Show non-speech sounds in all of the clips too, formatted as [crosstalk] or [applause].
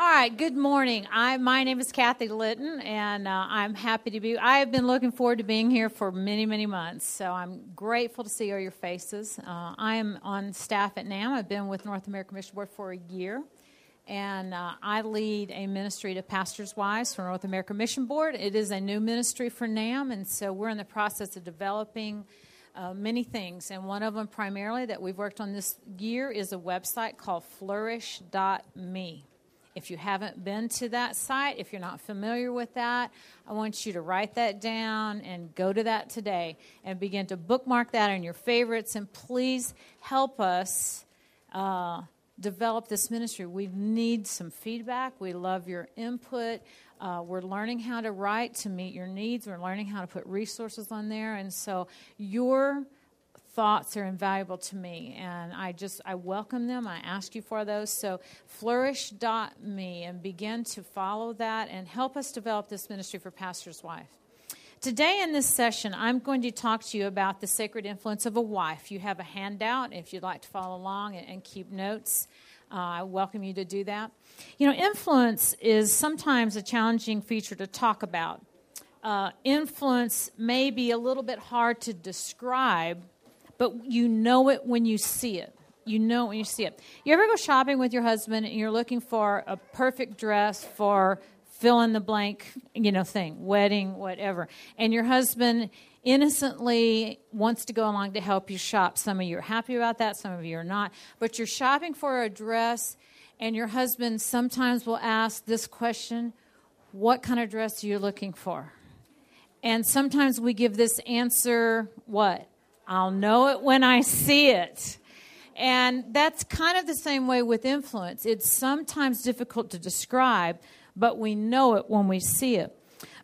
All right, good morning. I, my name is Kathy Litton, and uh, I'm happy to be. I have been looking forward to being here for many, many months, so I'm grateful to see all your faces. Uh, I am on staff at NAM. I've been with North American Mission Board for a year, and uh, I lead a ministry to pastors' wives for North American Mission Board. It is a new ministry for NAM, and so we're in the process of developing. Uh, many things, and one of them primarily that we've worked on this year is a website called flourish.me. If you haven't been to that site, if you're not familiar with that, I want you to write that down and go to that today and begin to bookmark that in your favorites. And please help us uh, develop this ministry. We need some feedback. We love your input. Uh, we're learning how to write to meet your needs. We're learning how to put resources on there. And so your thoughts are invaluable to me and i just i welcome them. I ask you for those. So flourish.me and begin to follow that and help us develop this ministry for pastor's wife. Today in this session i'm going to talk to you about the sacred influence of a wife. You have a handout if you'd like to follow along and, and keep notes. Uh, I welcome you to do that. You know, influence is sometimes a challenging feature to talk about. Uh, influence may be a little bit hard to describe but you know it when you see it. You know when you see it. You ever go shopping with your husband and you're looking for a perfect dress for fill in the blank, you know, thing, wedding, whatever, and your husband innocently wants to go along to help you shop. Some of you are happy about that, some of you are not. But you're shopping for a dress, and your husband sometimes will ask this question What kind of dress are you looking for? And sometimes we give this answer, what? I'll know it when I see it. And that's kind of the same way with influence. It's sometimes difficult to describe, but we know it when we see it.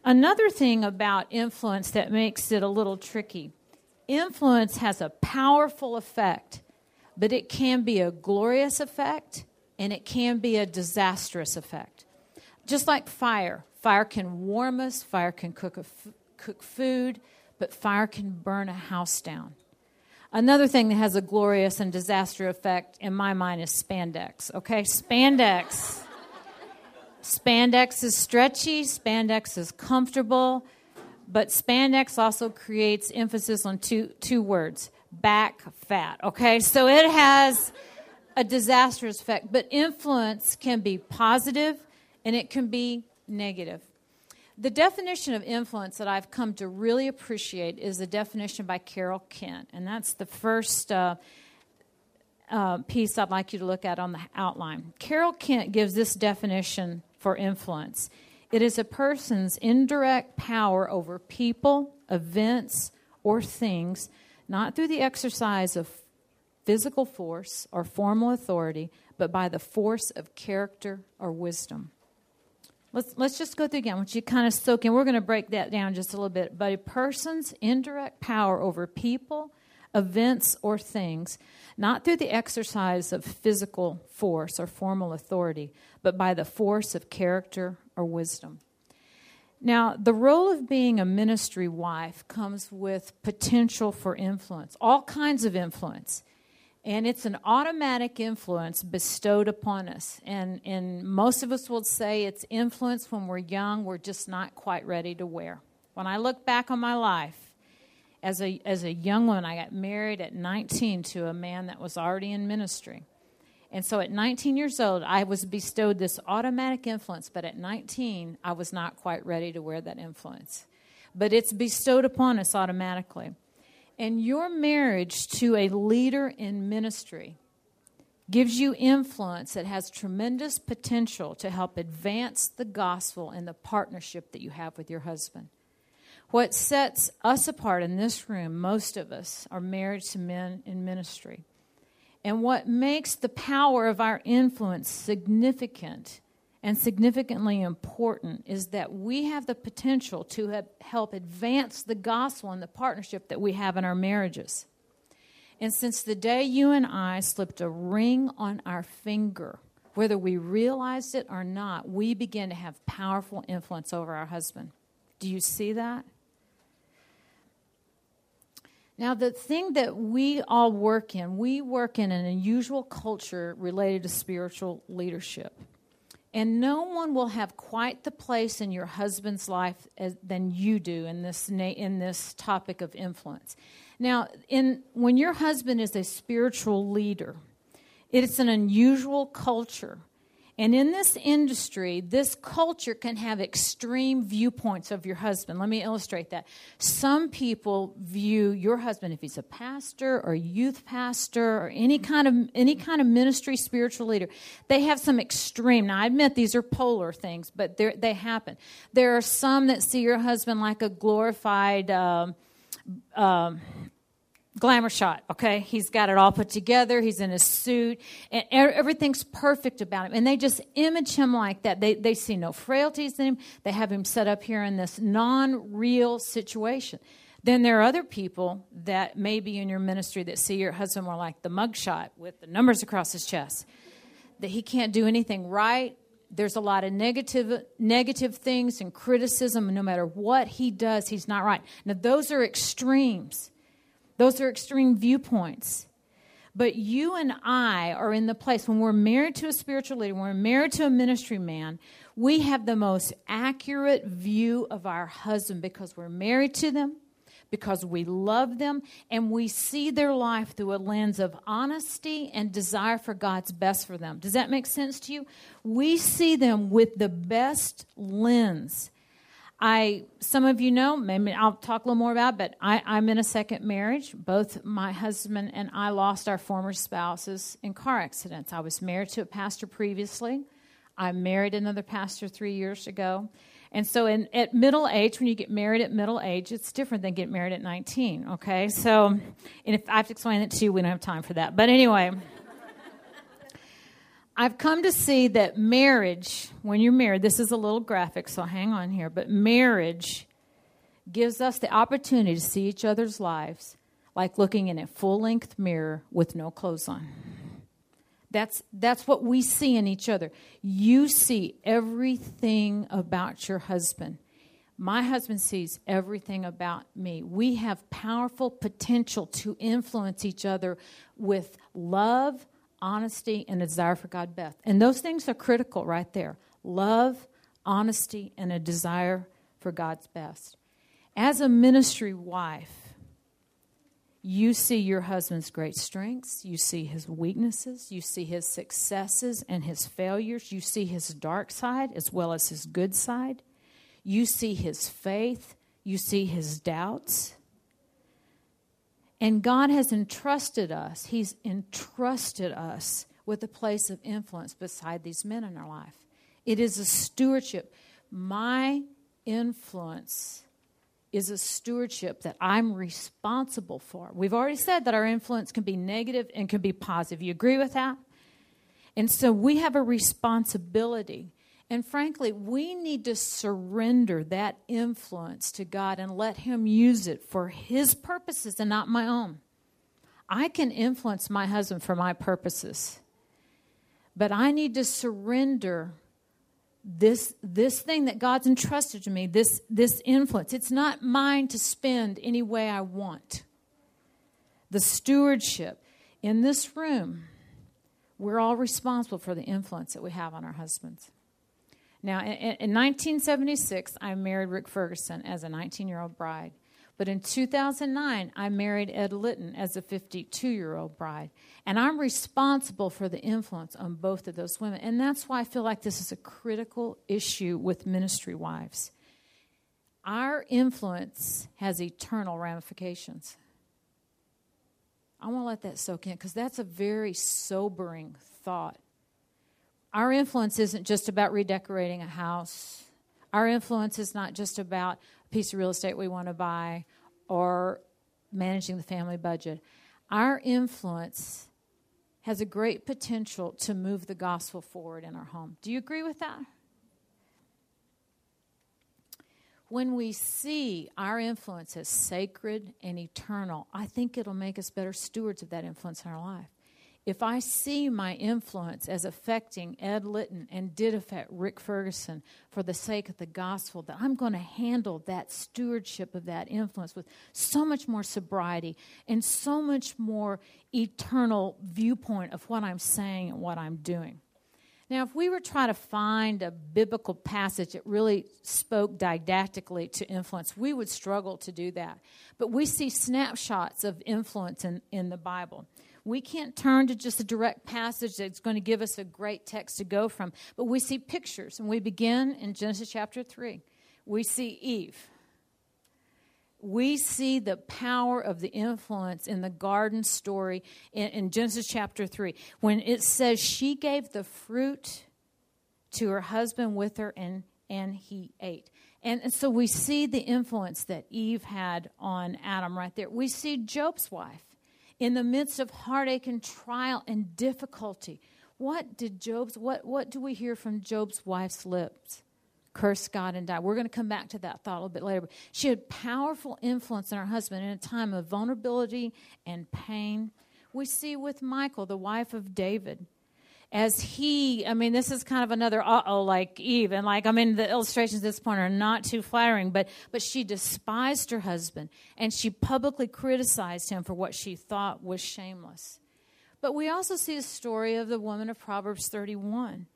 Another thing about influence that makes it a little tricky influence has a powerful effect, but it can be a glorious effect and it can be a disastrous effect. Just like fire, fire can warm us, fire can cook, f- cook food, but fire can burn a house down. Another thing that has a glorious and disaster effect in my mind is spandex. Okay, spandex. spandex is stretchy, spandex is comfortable, but spandex also creates emphasis on two, two words back fat. Okay, so it has a disastrous effect, but influence can be positive and it can be negative. The definition of influence that I've come to really appreciate is the definition by Carol Kent, and that's the first uh, uh, piece I'd like you to look at on the outline. Carol Kent gives this definition for influence it is a person's indirect power over people, events, or things, not through the exercise of physical force or formal authority, but by the force of character or wisdom. Let's, let's just go through again. Once you kind of soak in, we're going to break that down just a little bit. But a person's indirect power over people, events, or things, not through the exercise of physical force or formal authority, but by the force of character or wisdom. Now, the role of being a ministry wife comes with potential for influence, all kinds of influence and it's an automatic influence bestowed upon us. And, and most of us will say it's influence when we're young, we're just not quite ready to wear. When I look back on my life, as a, as a young woman, I got married at 19 to a man that was already in ministry. And so at 19 years old, I was bestowed this automatic influence, but at 19, I was not quite ready to wear that influence. But it's bestowed upon us automatically. And your marriage to a leader in ministry gives you influence that has tremendous potential to help advance the gospel and the partnership that you have with your husband. What sets us apart in this room, most of us are married to men in ministry. And what makes the power of our influence significant and significantly important is that we have the potential to help advance the gospel and the partnership that we have in our marriages. And since the day you and I slipped a ring on our finger, whether we realized it or not, we begin to have powerful influence over our husband. Do you see that? Now, the thing that we all work in, we work in an unusual culture related to spiritual leadership. And no one will have quite the place in your husband's life as, than you do in this, in this topic of influence. Now, in, when your husband is a spiritual leader, it's an unusual culture and in this industry, this culture can have extreme viewpoints of your husband. Let me illustrate that. Some people view your husband if he's a pastor or youth pastor or any kind of any kind of ministry spiritual leader. They have some extreme. Now, I admit these are polar things, but they happen. There are some that see your husband like a glorified. Um, um, glamour shot, okay? He's got it all put together. He's in a suit, and everything's perfect about him. And they just image him like that. They, they see no frailties in him. They have him set up here in this non real situation. Then there are other people that may be in your ministry that see your husband more like the mugshot with the numbers across his chest, that he can't do anything right. There's a lot of negative negative things and criticism. No matter what he does, he's not right. Now, those are extremes. Those are extreme viewpoints. But you and I are in the place when we're married to a spiritual leader, when we're married to a ministry man, we have the most accurate view of our husband because we're married to them, because we love them, and we see their life through a lens of honesty and desire for God's best for them. Does that make sense to you? We see them with the best lens I, some of you know, maybe I'll talk a little more about, but I, I'm in a second marriage. Both my husband and I lost our former spouses in car accidents. I was married to a pastor previously. I married another pastor three years ago. And so, in, at middle age, when you get married at middle age, it's different than getting married at 19, okay? So, and if I have to explain it to you, we don't have time for that. But anyway. I've come to see that marriage, when you're married, this is a little graphic, so hang on here, but marriage gives us the opportunity to see each other's lives like looking in a full length mirror with no clothes on. That's, that's what we see in each other. You see everything about your husband. My husband sees everything about me. We have powerful potential to influence each other with love, honesty, and a desire for God best. And those things are critical right there love, honesty, and a desire for God's best. As a ministry wife, you see your husband's great strengths, you see his weaknesses, you see his successes and his failures, you see his dark side as well as his good side, you see his faith, you see his doubts. And God has entrusted us, He's entrusted us with a place of influence beside these men in our life. It is a stewardship. My influence is a stewardship that I'm responsible for. We've already said that our influence can be negative and can be positive. You agree with that? And so we have a responsibility and frankly, we need to surrender that influence to God and let Him use it for His purposes and not my own. I can influence my husband for my purposes, but I need to surrender this, this thing that God's entrusted to me, this, this influence. It's not mine to spend any way I want. The stewardship in this room, we're all responsible for the influence that we have on our husbands. Now, in, in 1976, I married Rick Ferguson as a 19 year old bride. But in 2009, I married Ed Litton as a 52 year old bride. And I'm responsible for the influence on both of those women. And that's why I feel like this is a critical issue with ministry wives. Our influence has eternal ramifications. I want to let that soak in because that's a very sobering thought. Our influence isn't just about redecorating a house. Our influence is not just about a piece of real estate we want to buy or managing the family budget. Our influence has a great potential to move the gospel forward in our home. Do you agree with that? When we see our influence as sacred and eternal, I think it'll make us better stewards of that influence in our life if I see my influence as affecting Ed Litton and did affect Rick Ferguson for the sake of the gospel, that I'm going to handle that stewardship of that influence with so much more sobriety and so much more eternal viewpoint of what I'm saying and what I'm doing. Now, if we were trying to find a biblical passage that really spoke didactically to influence, we would struggle to do that. But we see snapshots of influence in, in the Bible. We can't turn to just a direct passage that's going to give us a great text to go from, but we see pictures. And we begin in Genesis chapter 3. We see Eve. We see the power of the influence in the garden story in, in Genesis chapter 3 when it says she gave the fruit to her husband with her and, and he ate. And, and so we see the influence that Eve had on Adam right there. We see Job's wife in the midst of heartache and trial and difficulty. What did Job's what what do we hear from Job's wife's lips? Curse God and die. We're going to come back to that thought a little bit later. She had powerful influence on her husband in a time of vulnerability and pain. We see with Michal, the wife of David as he, I mean, this is kind of another uh oh, like Eve. And like, I mean, the illustrations at this point are not too flattering, but, but she despised her husband and she publicly criticized him for what she thought was shameless. But we also see a story of the woman of Proverbs 31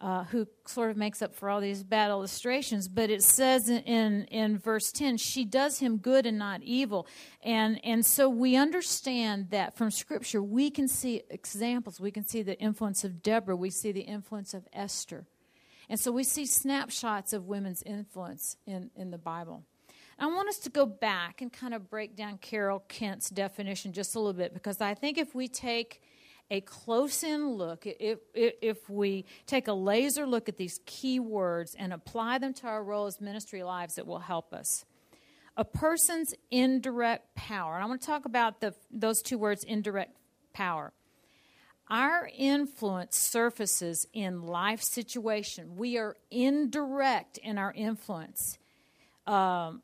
uh, who sort of makes up for all these bad illustrations. But it says in, in verse 10, she does him good and not evil. And, and so we understand that from Scripture, we can see examples. We can see the influence of Deborah, we see the influence of Esther. And so we see snapshots of women's influence in, in the Bible. I want us to go back and kind of break down Carol Kent's definition just a little bit because I think if we take a close in look, if, if we take a laser look at these key words and apply them to our role as ministry lives, it will help us. A person's indirect power, and I want to talk about the, those two words, indirect power. Our influence surfaces in life situation. We are indirect in our influence. Um,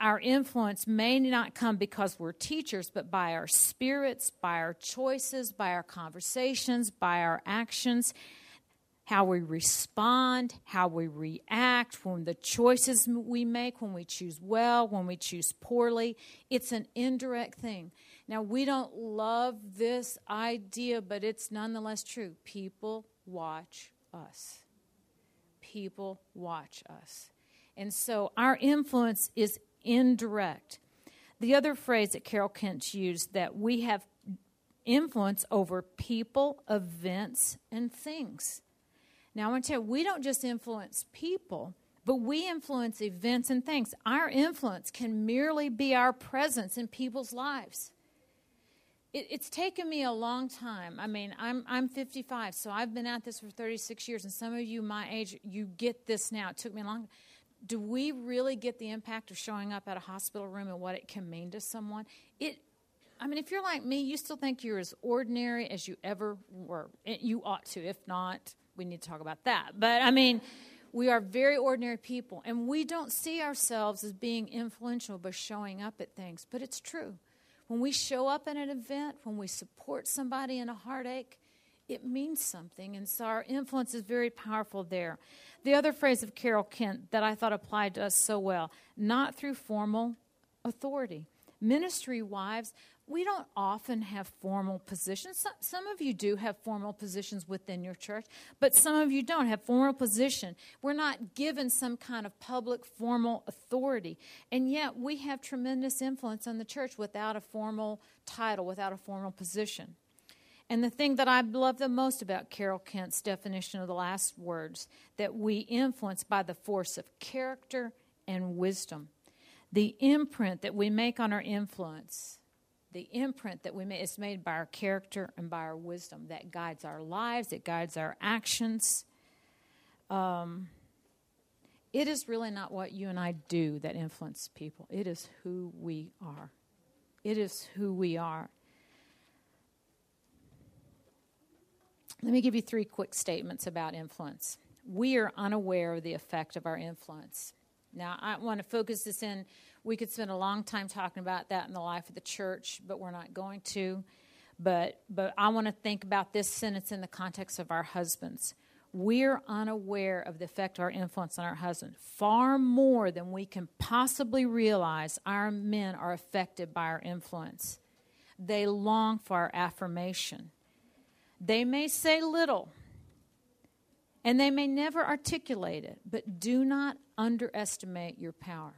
our influence may not come because we're teachers, but by our spirits, by our choices, by our conversations, by our actions, how we respond, how we react, when the choices we make, when we choose well, when we choose poorly. It's an indirect thing. Now, we don't love this idea, but it's nonetheless true. People watch us. People watch us. And so our influence is indirect. The other phrase that Carol Kent used that we have influence over people, events, and things. Now, I want to tell you, we don't just influence people, but we influence events and things. Our influence can merely be our presence in people's lives. It, it's taken me a long time. I mean, I'm, I'm 55, so I've been at this for 36 years, and some of you my age, you get this now. It took me a long do we really get the impact of showing up at a hospital room and what it can mean to someone? It I mean, if you're like me, you still think you're as ordinary as you ever were. You ought to. If not, we need to talk about that. But I mean, we are very ordinary people, and we don't see ourselves as being influential by showing up at things. But it's true. When we show up at an event, when we support somebody in a heartache, it means something. And so our influence is very powerful there. The other phrase of Carol Kent that I thought applied to us so well not through formal authority. Ministry wives, we don't often have formal positions. Some, some, of you do have formal positions within your church, but some of you don't have formal position. We're not given some kind of public formal authority. And yet we have tremendous influence on the church without a formal title, without a formal position. And the thing that I love the most about Carol Kent's definition of the last words that we influence by the force of character and wisdom. The imprint that we make on our influence, the imprint that we make is made by our character and by our wisdom that guides our lives, it guides our actions. Um, it is really not what you and I do that influence people. It is who we are. It is who we are. Let me give you three quick statements about influence. We are unaware of the effect of our influence. Now, I want to focus this in. We could spend a long time talking about that in the life of the church, but we're not going to. But, but I want to think about this sentence in the context of our husbands. We're unaware of the effect of our influence on our husband. Far more than we can possibly realize, our men are affected by our influence. They long for our affirmation. They may say little, and they may never articulate it, but do not underestimate your power.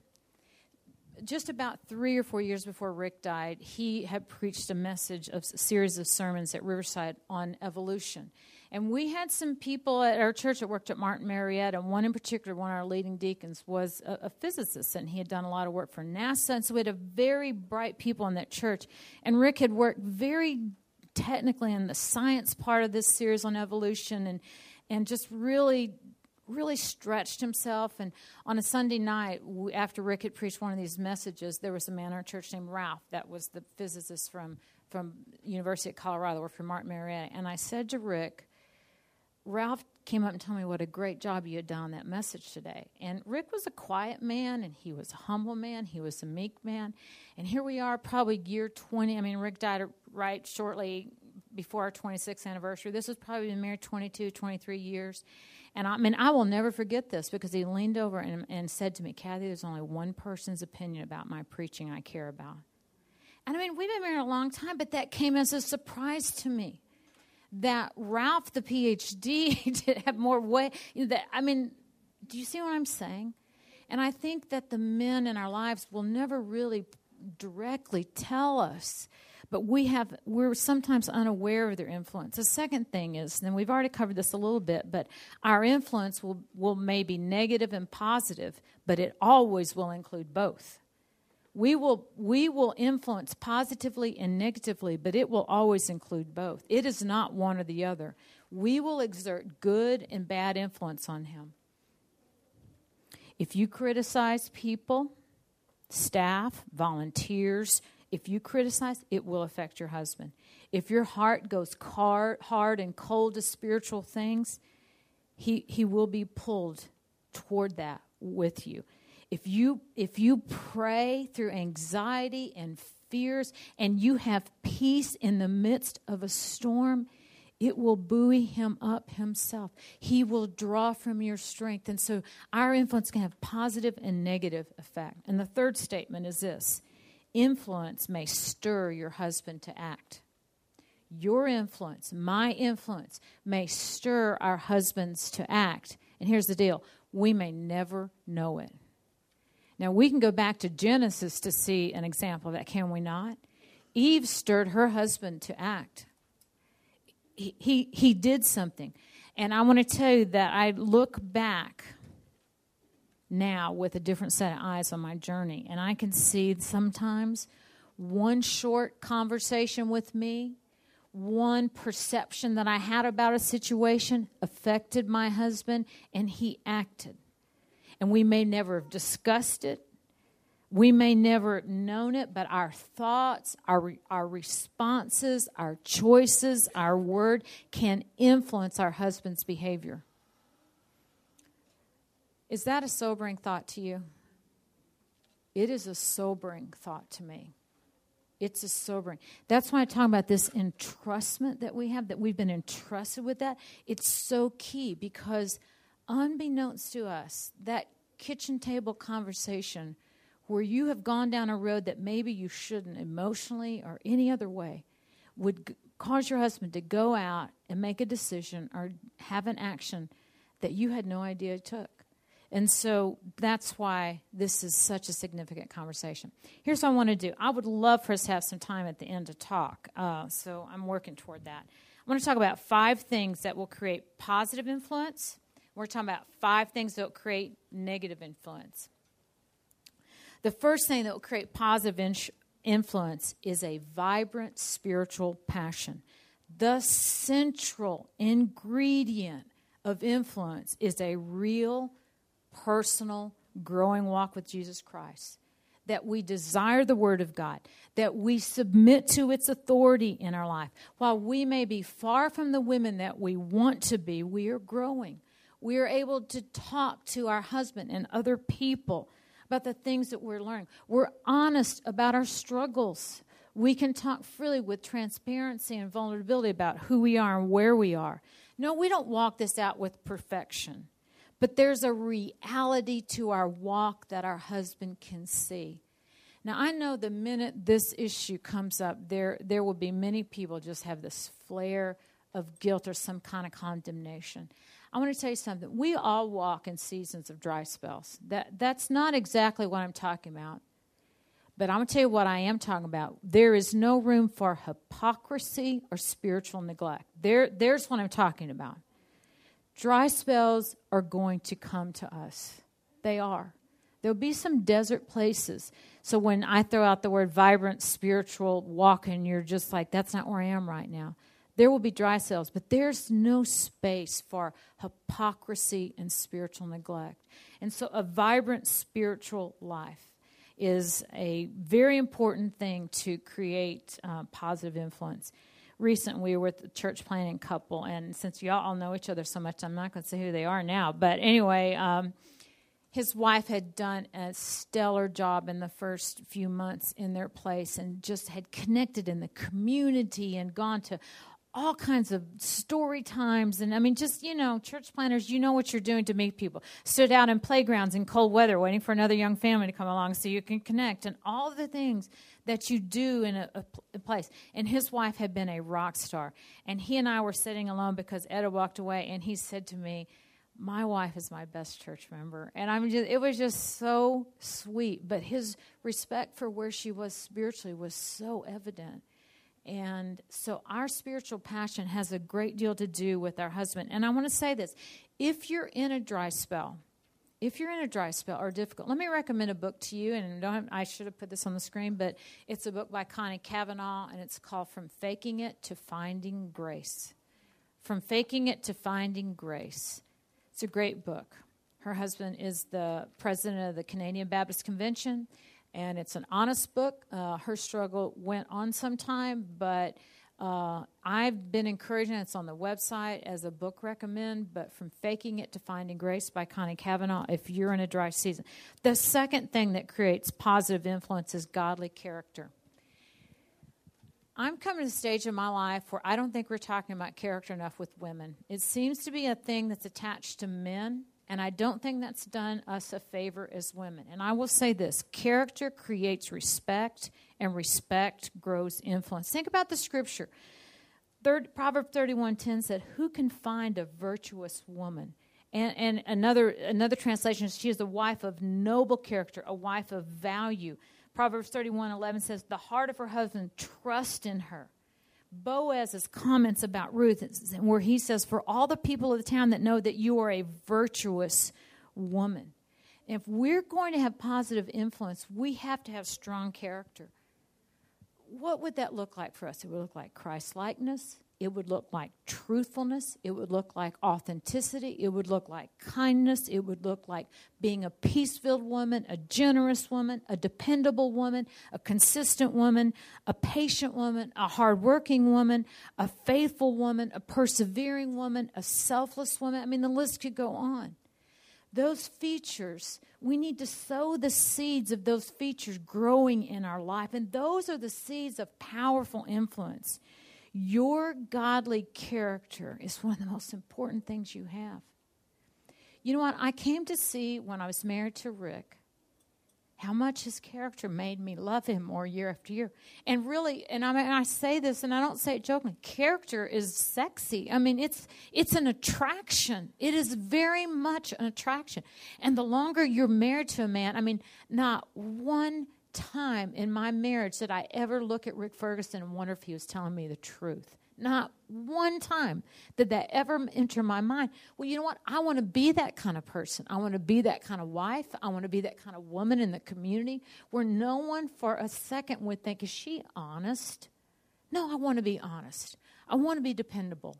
Just about three or four years before Rick died, he had preached a message of a series of sermons at Riverside on evolution. And we had some people at our church that worked at Martin Marietta, and one in particular, one of our leading deacons, was a, a, physicist, and he had done a lot of work for NASA. And so we had a very bright people in that church. And Rick had worked very technically in the science part of this series on evolution and, and just really really stretched himself. And on a Sunday night, after Rick had preached one of these messages, there was a man in our church named Ralph that was the physicist from, from University of Colorado, or from Martin Marietta. And I said to Rick, Ralph came up and told me what a great job you had done on that message today. And Rick was a quiet man and he was a humble man. He was a meek man. And here we are, probably year 20. I mean, Rick died right shortly before our 26th anniversary. This was probably been married 22, 23 years. And I, mean, I will never forget this because he leaned over and, and said to me, Kathy, there's only one person's opinion about my preaching I care about. And I mean, we've been married a long time, but that came as a surprise to me that Ralph, the PhD, [laughs] did have more weight. That I mean, do you see what I'm saying? And I think that the men in our lives will never really directly tell us, but we have we're sometimes unaware of their influence. The second thing is, and we've already covered this a little bit, but our influence will will maybe negative and positive, but it always will include both. We will we will influence positively and negatively but it will always include both. It is not one or the other. We will exert good and bad influence on him. If you criticize people staff volunteers if you criticize it will affect your husband. If your heart goes car- hard and cold to spiritual things he he will be pulled toward that with you. If you if you pray through anxiety and fears and you have peace in the midst of a storm it will buoy him up himself. He will draw from your strength. And so our influence can have positive and negative effect. And the third statement is this influence may stir your husband to act your influence my influence may stir our husbands to act and here's the deal we may never know it now, we can go back to Genesis to see an example of that, can we not? Eve stirred her husband to act. He, he, he did something. And I want to tell you that I look back now with a different set of eyes on my journey, and I can see sometimes one short conversation with me, one perception that I had about a situation affected my husband, and he acted and we may never have discussed it. We may never have known it, but our thoughts, our, our responses, our choices, our word can influence our husband's behavior. Is that a sobering thought to you? It is a sobering thought to me. It's a sobering. That's why I talk about this entrustment that we have, that we've been entrusted with that. It's so key because unbeknownst to us, that kitchen table conversation where you have gone down a road that maybe you shouldn't emotionally or any other way would g- cause your husband to go out and make a decision or have an action that you had no idea took. And so that's why this is such a significant conversation. Here's what I want to do I would love for us to have some time at the end to talk. Uh, so I'm working toward that. I want to talk about five things that will create positive influence we're talking about five things that will create negative influence. The first thing that will create positive in- influence is a vibrant spiritual passion. The central ingredient of influence is a real, personal, growing walk with Jesus Christ. That we desire the Word of God, that we submit to its authority in our life. While we may be far from the women that we want to be, we are growing we are able to talk to our husband and other people about the things that we're learning. We're honest about our struggles. We can talk freely with transparency and vulnerability about who we are and where we are. No, we don't walk this out with perfection, but there's a reality to our walk that our husband can see. Now, I know the minute this issue comes up, there, there will be many people just have this flare of guilt or some kind of condemnation. I want to tell you something. We all walk in seasons of dry spells. That, that's not exactly what I'm talking about. But I'm going to tell you what I am talking about. There is no room for hypocrisy or spiritual neglect. There, there's what I'm talking about. Dry spells are going to come to us. They are. There'll be some desert places. So when I throw out the word vibrant spiritual walking, you're just like, that's not where I am right now. There will be dry spells, but there's no space for hypocrisy and spiritual neglect. And so a vibrant spiritual life is a very important thing to create uh, positive influence. Recently, we were with a church planting couple, and since y'all all know each other so much, I'm not going to say who they are now. But anyway, um, his wife had done a stellar job in the first few months in their place and just had connected in the community and gone to all kinds of story times and i mean just you know church planners you know what you're doing to meet people stood out in playgrounds in cold weather waiting for another young family to come along so you can connect and all the things that you do in a, a, place. And his wife had been a rock star. And he and i were sitting alone because had walked away and he said to me my wife is my best church member. And i'm just it was just so sweet. But his respect for where she was spiritually was so evident. And so our spiritual passion has a great deal to do with our husband. And I want to say this. If you're in a dry spell, if you're in a dry spell or difficult, let me recommend a book to you. And have, I should have put this on the screen, but it's a book by Connie Cavanaugh, and it's called From Faking It to Finding Grace. From Faking It to Finding Grace. It's a great book. Her husband is the president of the Canadian Baptist Convention and it's an honest book. Uh, her struggle went on some time, but uh, I've been encouraging it's on the website as a book recommend, but from Faking It to Finding Grace by Connie Cavanaugh, if you're in a dry season. The second thing that creates positive influence is godly character. I'm coming to the stage in my life where I don't think we're talking about character enough with women. It seems to be a thing that's attached to men and I don't think that's done us a favor as women. And I will say this character creates respect, and respect grows influence. Think about the scripture. Third, Proverb 31:10 said, Who can find a virtuous woman? And, and another, another translation, is, she is a wife of noble character, a wife of value. Proverbs 31:11 says, The heart of her husband trusts in her Boaz's comments about Ruth, where he says, For all the people of the town that know that you are a virtuous woman. If we're going to have positive influence, we have to have strong character. What would that look like for us? It would look like Christ likeness. It would look like truthfulness. It would look like authenticity. It would look like kindness. It would look like being a peace filled woman, a generous woman, a dependable woman, a consistent woman, a patient woman, a hardworking woman, a faithful woman, a persevering woman, a selfless woman. I mean, the list could go on. Those features, we need to sow the seeds of those features growing in our life. And those are the seeds of powerful influence. Your godly character is one of the most important things you have. You know what? I came to see when I was married to Rick how much his character made me love him more year after year. And really, and I mean, I say this, and I don't say it jokingly. Character is sexy. I mean, it's it's an attraction. It is very much an attraction. And the longer you're married to a man, I mean, not one time in my marriage did I ever look at Rick Ferguson and wonder if he was telling me the truth. Not one time did that ever enter my mind. Well, you know what? I want to be that kind of person. I want to be that kind of wife. I want to be that kind of woman in the community where no one for a second would think, is she honest? No, I want to be honest. I want to be dependable.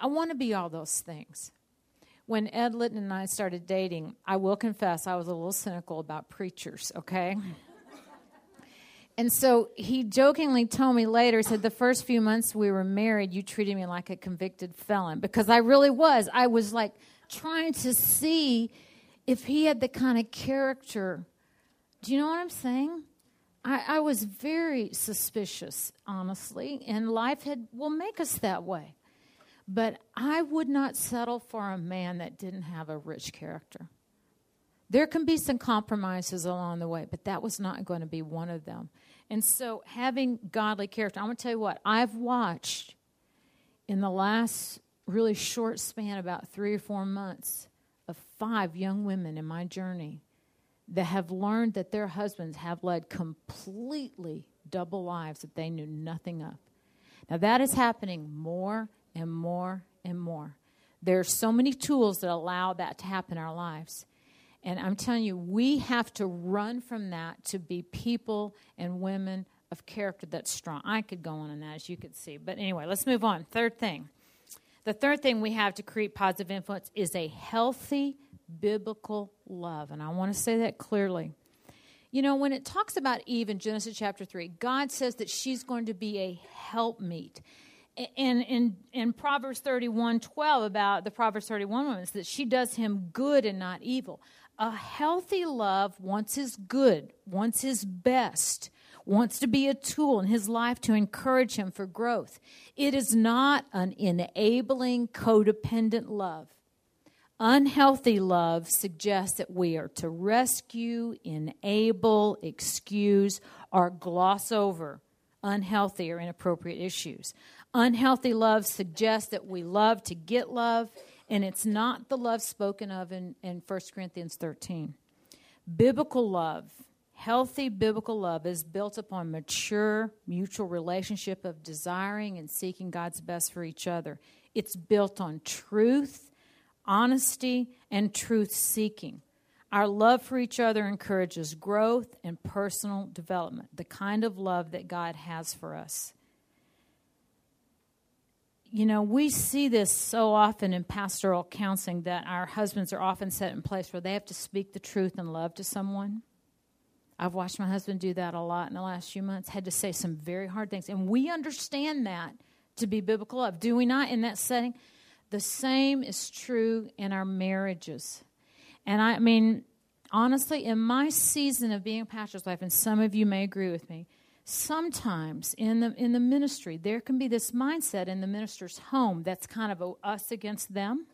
I want to be all those things. When Ed Litton and I started dating, I will confess I was a little cynical about preachers, okay? And so he jokingly told me later, he said, The first few months we were married, you treated me like a convicted felon. Because I really was. I was like trying to see if he had the kind of character. Do you know what I'm saying? I, I was very suspicious, honestly, and life had will make us that way. But I would not settle for a man that didn't have a rich character. There can be some compromises along the way, but that was not going to be one of them. And so, having godly character, I'm going to tell you what, I've watched in the last really short span, about three or four months, of five young women in my journey that have learned that their husbands have led completely double lives that they knew nothing of. Now, that is happening more and more and more. There are so many tools that allow that to happen in our lives. And I'm telling you, we have to run from that to be people and women of character that's strong. I could go on in that, as you could see. But anyway, let's move on. Third thing. The third thing we have to create positive influence is a healthy biblical love. And I want to say that clearly. You know, when it talks about Eve in Genesis chapter 3, God says that she's going to be a helpmeet. And in, in Proverbs 31 12, about the Proverbs 31 woman, that she does him good and not evil. A healthy love wants his good, wants his best, wants to be a tool in his life to encourage him for growth. It is not an enabling, codependent love. Unhealthy love suggests that we are to rescue, enable, excuse, or gloss over unhealthy or inappropriate issues. Unhealthy love suggests that we love to get love, and it's not the love spoken of in, in 1 Corinthians 13. Biblical love, healthy biblical love, is built upon mature mutual relationship of desiring and seeking God's best for each other. It's built on truth honesty, and truth seeking. Our love for each other encourages growth and personal development, the kind of love that God has for us. You know, we see this so often in pastoral counseling that our husbands are often set in place where they have to speak the truth and love to someone. I've watched my husband do that a lot in the last few months, had to say some very hard things. And we understand that to be biblical love, do we not, in that setting? The same is true in our marriages. And I mean, honestly, in my season of being a pastor's wife, and some of you may agree with me, sometimes in the in the ministry there can be this mindset in the minister's home that's kind of a, us against them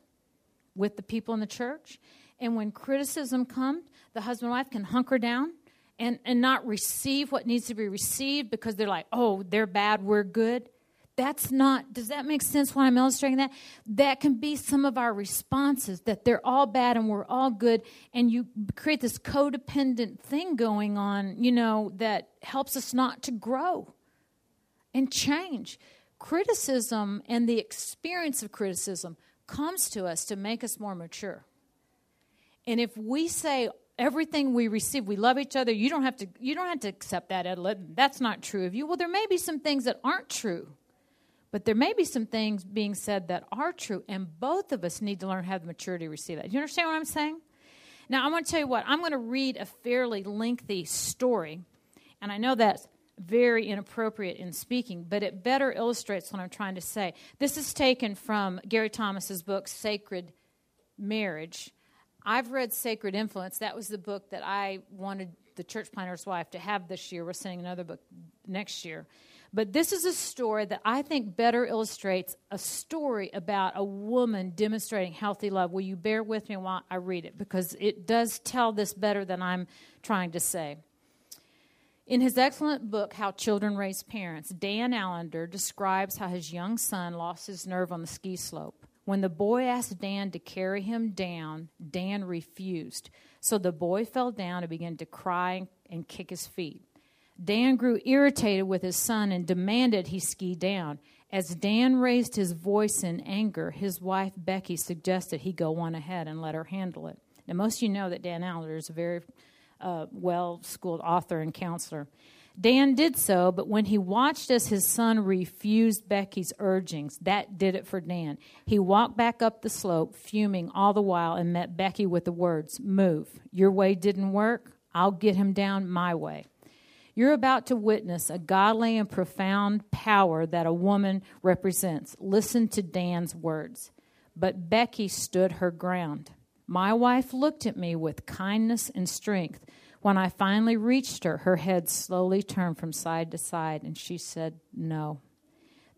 with the people in the church. And when criticism comes, the husband and wife can hunker down and, and not receive what needs to be received because they're like, oh, they're bad, we're good. That's not, does that make sense when I'm illustrating that? That can be some of our responses that they're all bad and we're all good. And you create this codependent thing going on, you know, that helps us not to grow and change. Criticism and the experience of criticism comes to us to make us more mature. And if we say, everything we receive we love each other you don't have to you don't have to accept that Ed that's not true of you well there may be some things that aren't true but there may be some things being said that are true, and both of us need to learn how the maturity to receive that. You understand what I'm saying? Now, I want to tell you what, I'm going to read a fairly lengthy story, and I know that's very inappropriate in speaking, but it better illustrates what I'm trying to say. This is taken from Gary Thomas's book, Sacred Marriage. I've read Sacred Influence. That was the book that I wanted the church planter's wife to have this year. We're sending another book next year. But this is a story that I think better illustrates a story about a woman demonstrating healthy love. Will you bear with me while I read it? Because it does tell this better than I'm trying to say. In his excellent book, How Children Raise Parents, Dan Allender describes how his young son lost his nerve on the ski slope. When the boy asked Dan to carry him down, Dan refused. So the boy fell down and began to cry and kick his feet. Dan grew irritated with his son and demanded he ski down. As Dan raised his voice in anger, his wife Becky suggested he go on ahead and let her handle it. Now, most of you know that Dan Allender is a very uh, well schooled author and counselor. Dan did so, but when he watched as his son refused Becky's urgings, that did it for Dan. He walked back up the slope, fuming all the while, and met Becky with the words Move. Your way didn't work. I'll get him down my way. You're about to witness a godly and profound power that a woman represents. Listen to Dan's words. But Becky stood her ground. My wife looked at me with kindness and strength. When I finally reached her, her head slowly turned from side to side, and she said, No.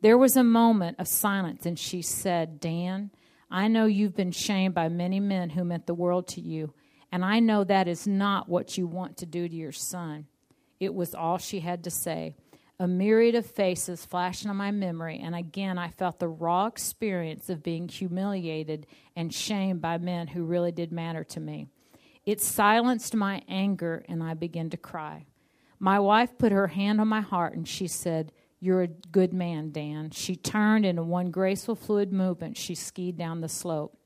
There was a moment of silence, and she said, Dan, I know you've been shamed by many men who meant the world to you, and I know that is not what you want to do to your son. It was all she had to say. A myriad of faces flashed on my memory, and again I felt the raw experience of being humiliated and shamed by men who really did matter to me. It silenced my anger, and I began to cry. My wife put her hand on my heart and she said, You're a good man, Dan. She turned, and in one graceful, fluid movement, she skied down the slope.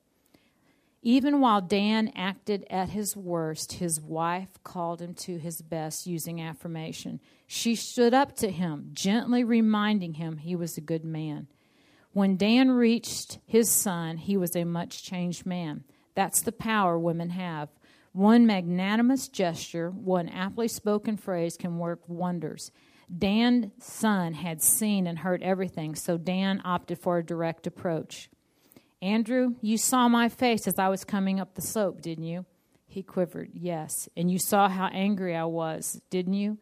Even while Dan acted at his worst, his wife called him to his best using affirmation. She stood up to him, gently reminding him he was a good man. When Dan reached his son, he was a much changed man. That's the power women have. One magnanimous gesture, one aptly spoken phrase can work wonders. Dan's son had seen and heard everything, so Dan opted for a direct approach. Andrew, you saw my face as I was coming up the slope, didn't you? He quivered, Yes. And you saw how angry I was, didn't you?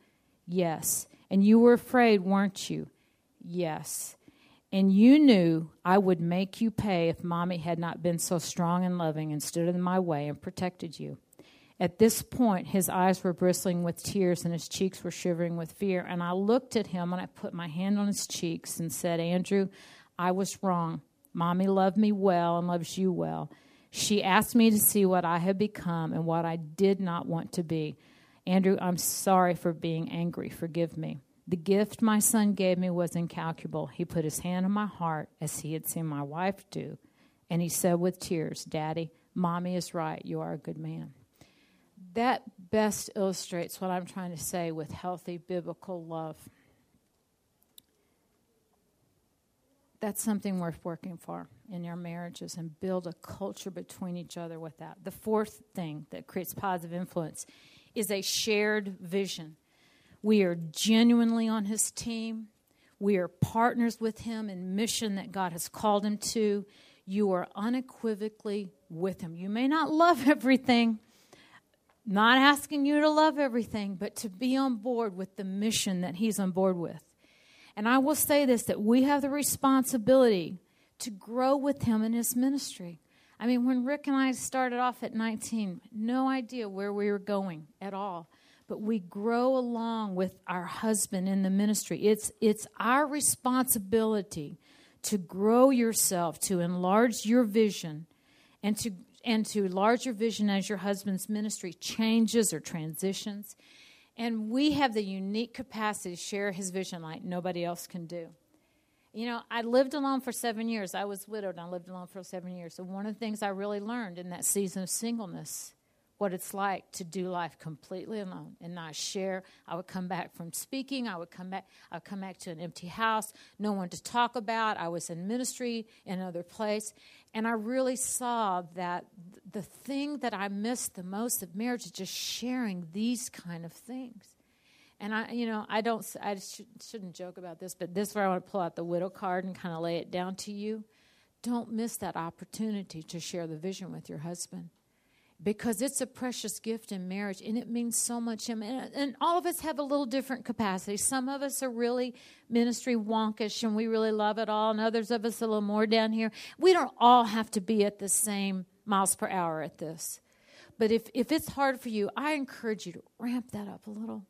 Yes. And you were afraid, weren't you? Yes. And you knew I would make you pay if mommy had not been so strong and loving and stood in my way and protected you. At this point, his eyes were bristling with tears and his cheeks were shivering with fear. And I looked at him and I put my hand on his cheeks and said, Andrew, I was wrong. Mommy loved me well and loves you well. She asked me to see what I had become and what I did not want to be. Andrew, I'm sorry for being angry. Forgive me. The gift my son gave me was incalculable. He put his hand on my heart as he had seen my wife do, and he said with tears, Daddy, Mommy is right. You are a good man. That best illustrates what I'm trying to say with healthy biblical love. That's something worth working for in your marriages and build a culture between each other with that. The fourth thing that creates positive influence is a shared vision. We are genuinely on his team. We are partners with him in mission that God has called him to. You are unequivocally with him. You may not love everything, not asking you to love everything, but to be on board with the mission that he's on board with. And I will say this that we have the responsibility to grow with him in his ministry. I mean, when Rick and I started off at 19, no idea where we were going at all. But we grow along with our husband in the ministry. It's, it's our responsibility to grow yourself, to enlarge your vision, and to, and to enlarge your vision as your husband's ministry changes or transitions. And we have the unique capacity to share his vision like nobody else can do. You know, I lived alone for seven years. I was widowed and I lived alone for seven years. And one of the things I really learned in that season of singleness what it's like to do life completely alone and not share. I would come back from speaking. I would come back. I would come back to an empty house, no one to talk about. I was in ministry in another place, and I really saw that the thing that I missed the most of marriage is just sharing these kind of things. And I, you know, I don't, I sh- shouldn't joke about this, but this is where I want to pull out the widow card and kind of lay it down to you. Don't miss that opportunity to share the vision with your husband because it's a precious gift in marriage and it means so much. to And, and all of us have a little different capacity. Some of us are really ministry wonkish and we really love it all, and others of us a little more down here. We don't all have to be at the same miles per hour at this. But if, if it's hard for you, I encourage you to ramp that up a little.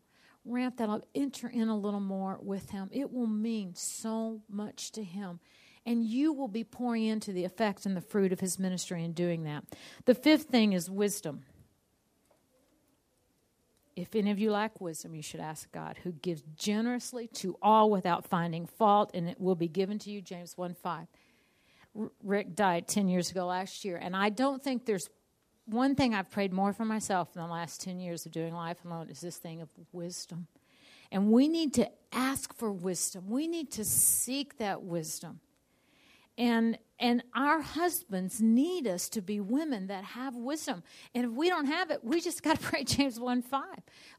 Ramp that up. Enter in a little more with Him. It will mean so much to Him and you will be pouring into the effect and the fruit of his ministry in doing that. The fifth thing is wisdom. If any of you lack wisdom, you should ask God, who gives generously to all without finding fault, and it will be given to you. James 1 5. Rick died 10 years ago last year, and I don't think there's one thing I've prayed more for myself in the last 10 years of doing life alone is this thing of wisdom. And we need to ask for wisdom, we need to seek that wisdom and and our husbands need us to be women that have wisdom. And if we don't have it we just got to [laughs] pray james 1 5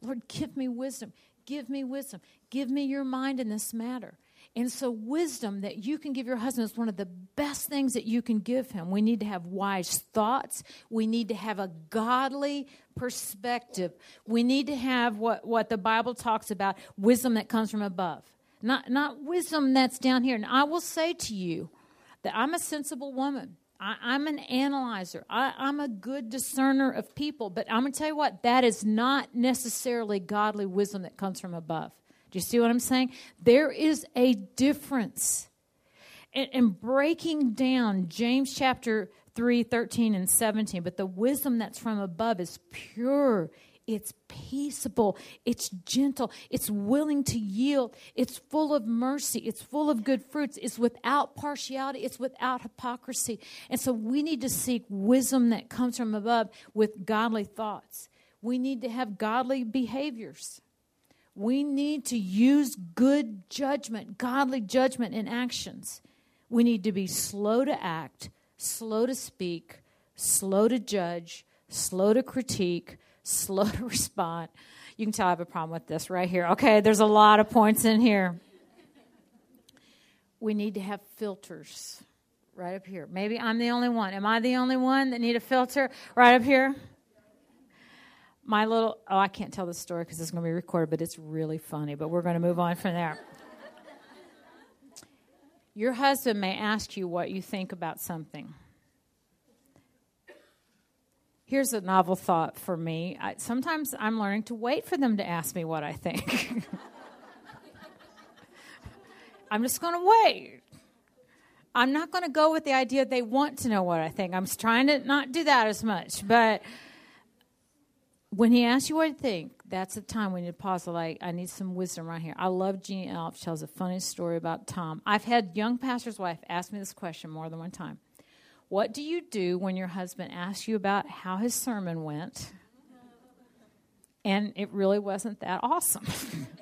lord give me wisdom. Give me wisdom. Give me your mind in this matter. And so wisdom that you can give your husband is one of the best things that you can give him. We need to have wise thoughts. We need to have a godly perspective. We need to have what, what the bible talks about wisdom that comes from above. Not, not wisdom that's down here. And i will say to you that I'm a sensible woman. I, am an analyzer. I, I'm a good discerner of people. But I'm going to tell you what, that is not necessarily godly wisdom that comes from above. Do you see what I'm saying? There is a difference. And, and breaking down James chapter 3, 13, and 17, but the wisdom that's from above is pure, it's peaceable, it's gentle, it's willing to yield, it's full of mercy, it's full of good fruits, it's without partiality, it's without hypocrisy. And so we need to seek wisdom that comes from above with godly thoughts. We need to have godly behaviors. We need to use good judgment, godly judgment in actions. We need to be slow to act, slow to speak, slow to judge, slow to critique, slow [laughs] to respond. You can tell I have a problem with this right here. Okay, there's a lot of points in here. We need to have filters right up here. Maybe I'm the only one. Am I the only one that need a filter right up here? My little, oh, I can't tell the story because it's going to be recorded, but it's really funny. But we're going to move on from there. Your husband may ask you what you think about something. Here's a novel thought for me. I, sometimes I'm learning to wait for them to ask me what I think. [laughs] I'm just going to wait. I'm not going to go with the idea they want to know what I think. I'm trying to not do that as much. But when he asks you what you think, that's the time need to pause. Like, I need some wisdom right here. I love Jeannie Elliff. tells a funny story about Tom. I've had young pastor's wife ask me this question more than one time. What do you do when your husband asks you about how his sermon went? And it really wasn't that awesome. [laughs]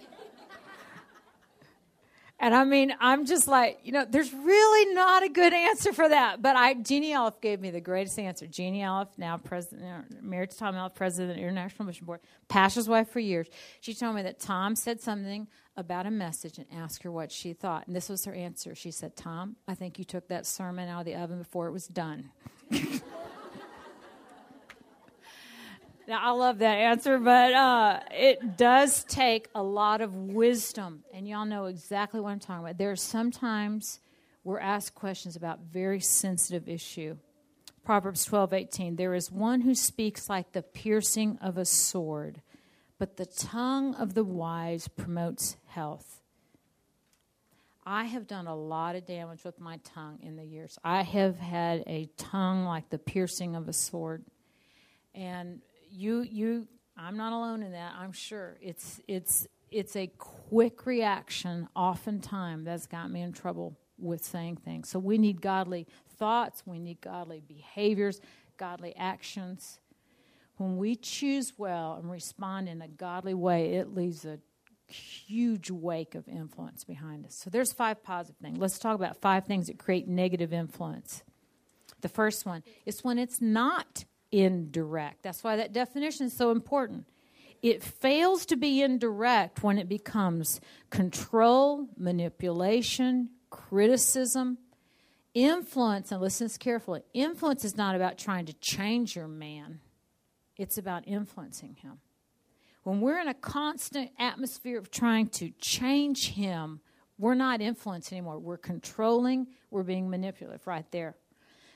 And I mean, I'm just like, you know, there's really not a good answer for that. But I, Jeannie Elliff gave me the greatest answer. Jeannie Elliff, now president, married to Tom Elliff, president of the International Mission Board, pastor's wife for years. She told me that Tom said something about a message and asked her what she thought. And this was her answer. She said, Tom, I think you took that sermon out of the oven before it was done. [laughs] Now, I love that answer, but uh, it does take a lot of wisdom, and y'all know exactly what I'm talking about. There are sometimes we're asked questions about very sensitive issue. Proverbs 12:18 There is one who speaks like the piercing of a sword, but the tongue of the wise promotes health. I have done a lot of damage with my tongue in the years. I have had a tongue like the piercing of a sword. And you you I'm not alone in that. I'm sure it's it's it's a quick reaction oftentimes that's got me in trouble with saying things. So we need godly thoughts, we need godly behaviors, godly actions. When we choose well and respond in a godly way, it leaves a huge wake of influence behind us. So there's five positive things. Let's talk about five things that create negative influence. The first one is when it's not indirect. That's why that definition is so important. It fails to be indirect when it becomes control, manipulation, criticism, influence. And listen carefully influence is not about trying to change your man, it's about influencing him. When we're in a constant atmosphere of trying to change him, we're not influencing anymore. We're controlling, we're being manipulative right there.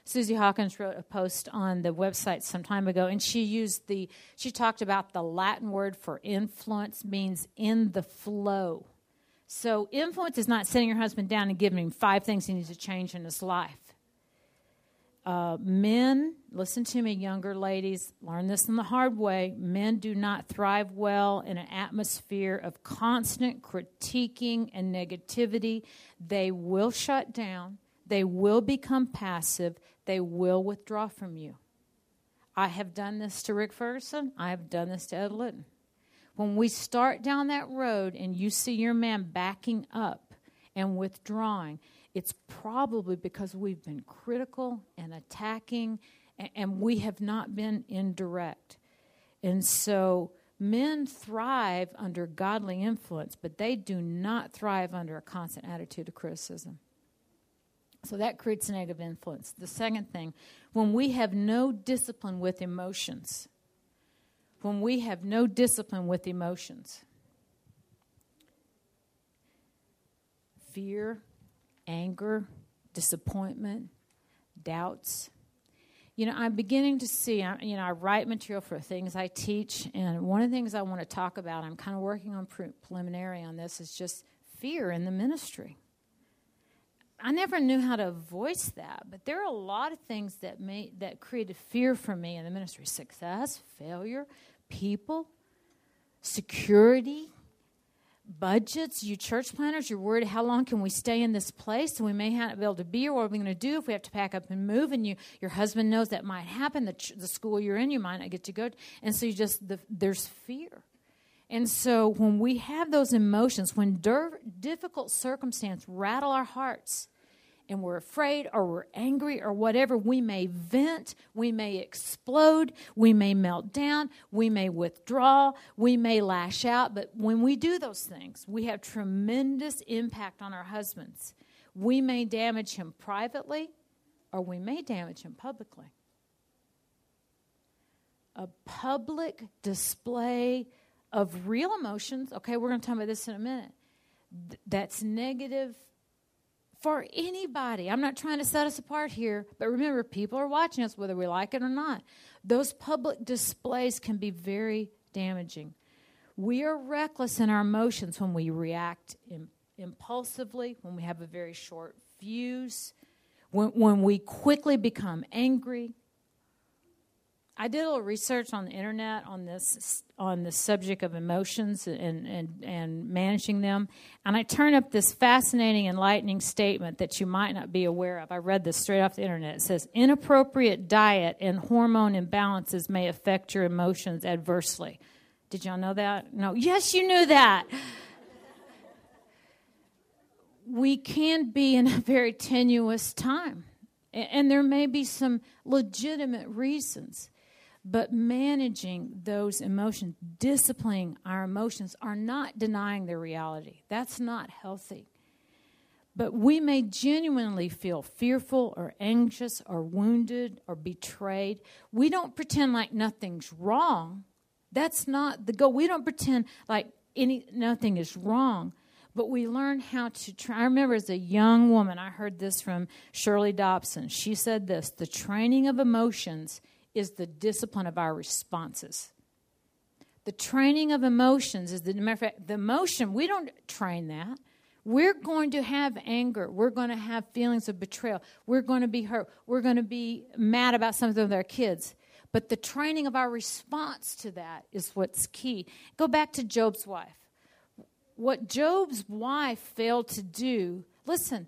Susie Hawkins wrote a post on the website some time ago, and she used the, she talked about the Latin word for influence means in the flow. So, influence is not sitting your husband down and giving him five things he needs to change in his life. Uh, men, listen to me, younger ladies, learn this in the hard way. Men do not thrive well in an atmosphere of constant critiquing and negativity. They will shut down, they will become passive, they will withdraw from you. I have done this to Rick Ferguson. I have done this to Ed Litton. When we start down that road and you see your man backing up and withdrawing, it's probably because we've been critical and attacking and we have not been indirect. And so men thrive under godly influence, but they do not thrive under a constant attitude of criticism. So that creates negative influence. The second thing, when we have no discipline with emotions, when we have no discipline with emotions, fear, anger, disappointment, doubts, you know, I'm beginning to see, you know, I write material for things I teach, and one of the things I want to talk about, I'm kind of working on pre- preliminary on this, is just fear in the ministry. I never knew how to voice that, but there are a lot of things that made that created fear for me in the ministry: success, failure, people, security, budgets. You church planners, you're worried how long can we stay in this place? And we may not be able to be here. What are we going to do if we have to pack up and move? And you, your husband knows that might happen. The, ch- the school you're in, you might not get to go. And so you just the, there's fear. And so when we have those emotions, when difficult circumstances rattle our hearts, and we're afraid or we're angry or whatever, we may vent, we may explode, we may melt down, we may withdraw, we may lash out. But when we do those things, we have tremendous impact on our husbands. We may damage him privately or we may damage him publicly. A public display of real emotions, okay, we're going to talk about this in a minute, that's negative for anybody. I'm not trying to set us apart here, but remember, people are watching us whether we like it or not. Those public displays can be very damaging. We are reckless in our emotions when we react Im- impulsively, when we have a very short fuse, when, when we quickly become angry, I did a little research on the internet on this on the subject of emotions and, and, and managing them, and I turned up this fascinating, enlightening statement that you might not be aware of. I read this straight off the internet. It says inappropriate diet and hormone imbalances may affect your emotions adversely. Did y'all know that? No. Yes, you knew that. we can be in a very tenuous time, and there may be some legitimate reasons but managing those emotions, disciplining our emotions, are not denying their reality. That's not healthy. But we may genuinely feel fearful or anxious or wounded or betrayed. We don't pretend like nothing's wrong. That's not the goal. We don't pretend like any nothing is wrong but we learn how to try. I remember as a young woman, I heard this from Shirley Dobson. She said this the training of emotions is the discipline of our responses. The training of emotions is the matter of fact, the emotion, we don't train that. We're going to have anger. We're going to have feelings of betrayal. We're going to be hurt. We're going to be mad about something with our kids. But the training of our response to that is what's key. Go back to Job's wife. What Job's wife failed to do, listen,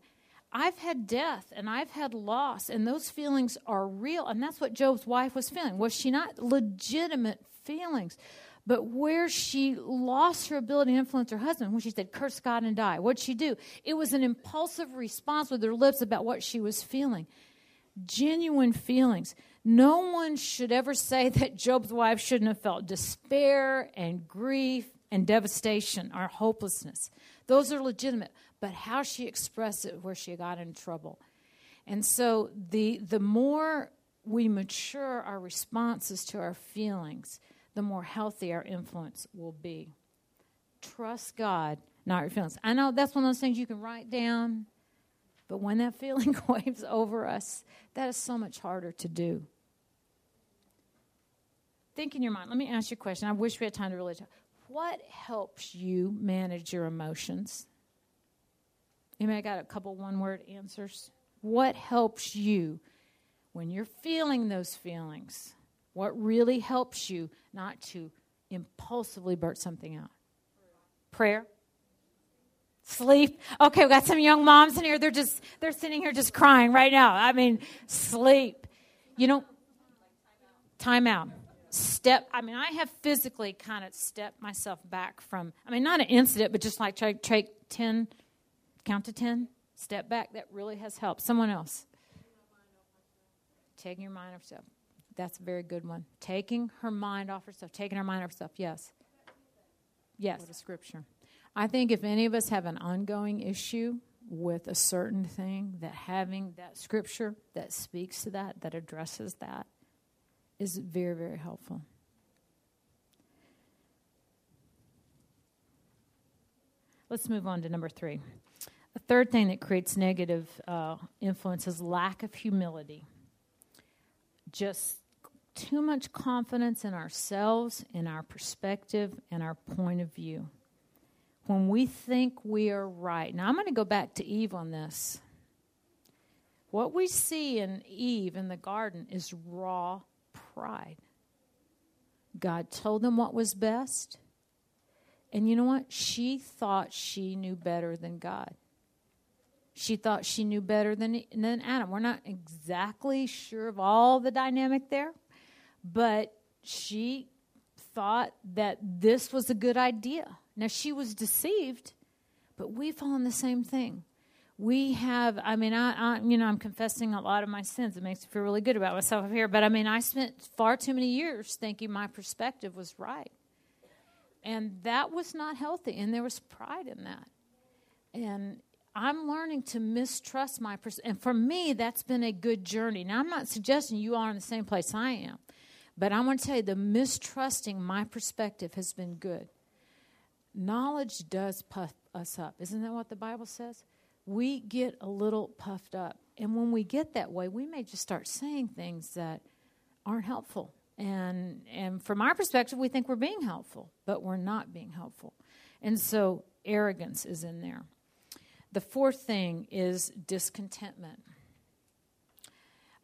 I've had death and I've had loss, and those feelings are real. And that's what Job's wife was feeling. Was she not legitimate feelings? But where she lost her ability to influence her husband, when she said, Curse God and die, what'd she do? It was an impulsive response with her lips about what she was feeling. Genuine feelings. No one should ever say that Job's wife shouldn't have felt despair and grief and devastation or hopelessness. Those are legitimate but how she expressed it where she got in trouble. And so the the more we mature our responses to our feelings, the more healthy our influence will be. Trust God, not your feelings. I know that's one of those things you can write down, but when that [laughs] feeling [laughs] waves over us, that is so much harder to do. Think in your mind. Let me ask you a question. I wish we had time to really talk. What helps you manage your emotions? Anybody got a couple one word answers? What helps you when you're feeling those feelings? What really helps you not to impulsively burst something out? Prayer. Sleep. Okay, we got some young moms in here. They're just they're sitting here just crying right now. I mean, sleep. You know, time out. Step. I mean, I have physically kind of stepped myself back from. I mean, not an incident, but just like take, take ten Count to 10, step back. That really has helped. Someone else. Taking your mind off herself. That's a very good one. Taking her mind off herself. Taking her mind off herself. Yes. Yes. The scripture. I think if any of us have an ongoing issue with a certain thing, that having that scripture that speaks to that, that addresses that, is very, very helpful. Let's move on to number three. Third thing that creates negative uh, influence is lack of humility. just too much confidence in ourselves, in our perspective, and our point of view. When we think we are right. Now, I'm going to go back to Eve on this. What we see in Eve in the garden is raw pride. God told them what was best. And you know what? She thought she knew better than God. She thought she knew better than, than Adam. We're not exactly sure of all the dynamic there, but she thought that this was a good idea. Now, she was deceived, but we fall in the same thing. We have, I mean, I, I, you know, I'm confessing a lot of my sins. It makes me feel really good about myself here. But I mean, I spent far too many years thinking my perspective was right. And that was not healthy. And there was pride in that. And I'm learning to mistrust my person. And for me, that's been a good journey. Now, I'm not suggesting you are in the same place I am, but I want to tell you the mistrusting my perspective has been good. Knowledge does puff us up. Isn't that what the Bible says? We get a little puffed up. And when we get that way, we may just start saying things that aren't helpful. And, and from our perspective, we think we're being helpful, but we're not being helpful. And so arrogance is in there. The fourth thing is discontentment.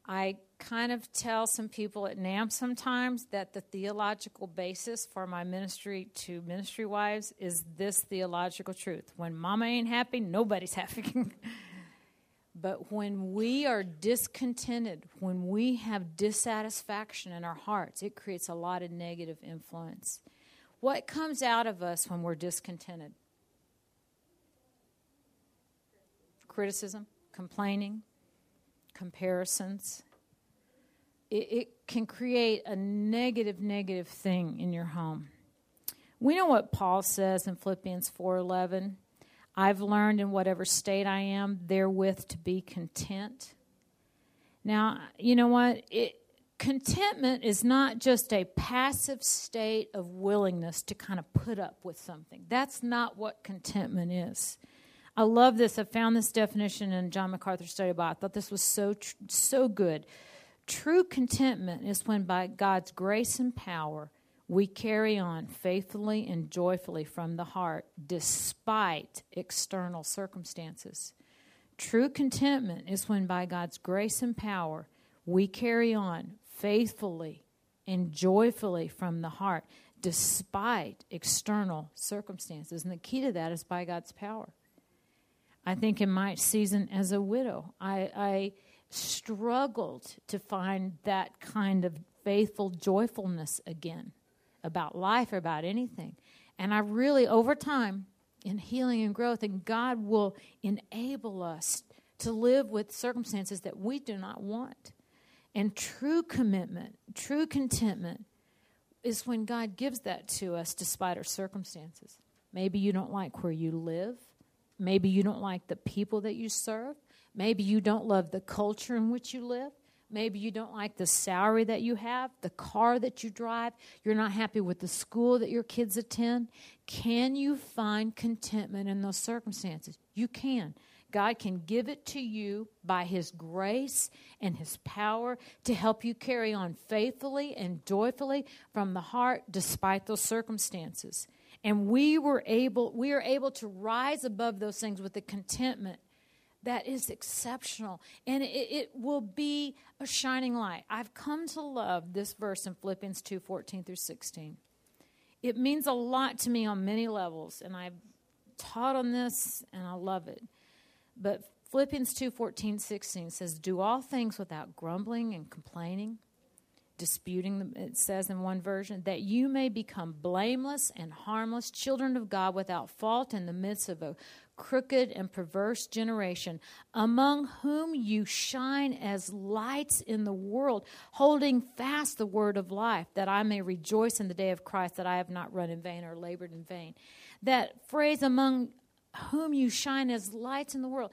I kind of tell some people at NAMB sometimes that the theological basis for my ministry to ministry wives is this theological truth. When mama ain't happy, nobody's happy. [laughs] but when we are discontented, when we have dissatisfaction in our hearts, it creates a lot of negative influence. What comes out of us when we're discontented? Criticism, complaining, comparisons. It, it can create a negative, negative thing in your home. We know what Paul says in Philippians 4:11. I've learned in whatever state I am therewith to be content. Now, you know what? It, contentment is not just a passive state of willingness to kind of put up with something. That's not what contentment is. I love this. I found this definition in John MacArthur's study Bible. I thought this was so tr- so good. True contentment is when by God's grace and power we carry on faithfully and joyfully from the heart despite external circumstances. True contentment is when by God's grace and power we carry on faithfully and joyfully from the heart despite external circumstances. And the key to that is by God's power. I think in my season as a widow, I, I struggled to find that kind of faithful joyfulness again about life or about anything. And I really, over time, in healing and growth, and God will enable us to live with circumstances that we do not want. And true commitment, true contentment is when God gives that to us despite our circumstances. Maybe you don't like where you live. Maybe you don't like the people that you serve. Maybe you don't love the culture in which you live. Maybe you don't like the salary that you have, the car that you drive. You're not happy with the school that your kids attend. Can you find contentment in those circumstances? You can. God can give it to you by His grace and His power to help you carry on faithfully and joyfully from the heart despite those circumstances. And we were able, we are able to rise above those things with a contentment that is exceptional. And it, it, will be a shining light. I've come to love this verse in Philippians 2 14 through 16. It means a lot to me on many levels, and I've taught on this and I love it. But Philippians 2 14, 16 says, Do all things without grumbling and complaining disputing, it says in one version, that you may become blameless and harmless, children of God without fault in the midst of a crooked and perverse generation, among whom you shine as lights in the world, holding fast the word of life, that I may rejoice in the day of Christ, that I have not run in vain or labored in vain. That phrase, among whom you shine as lights in the world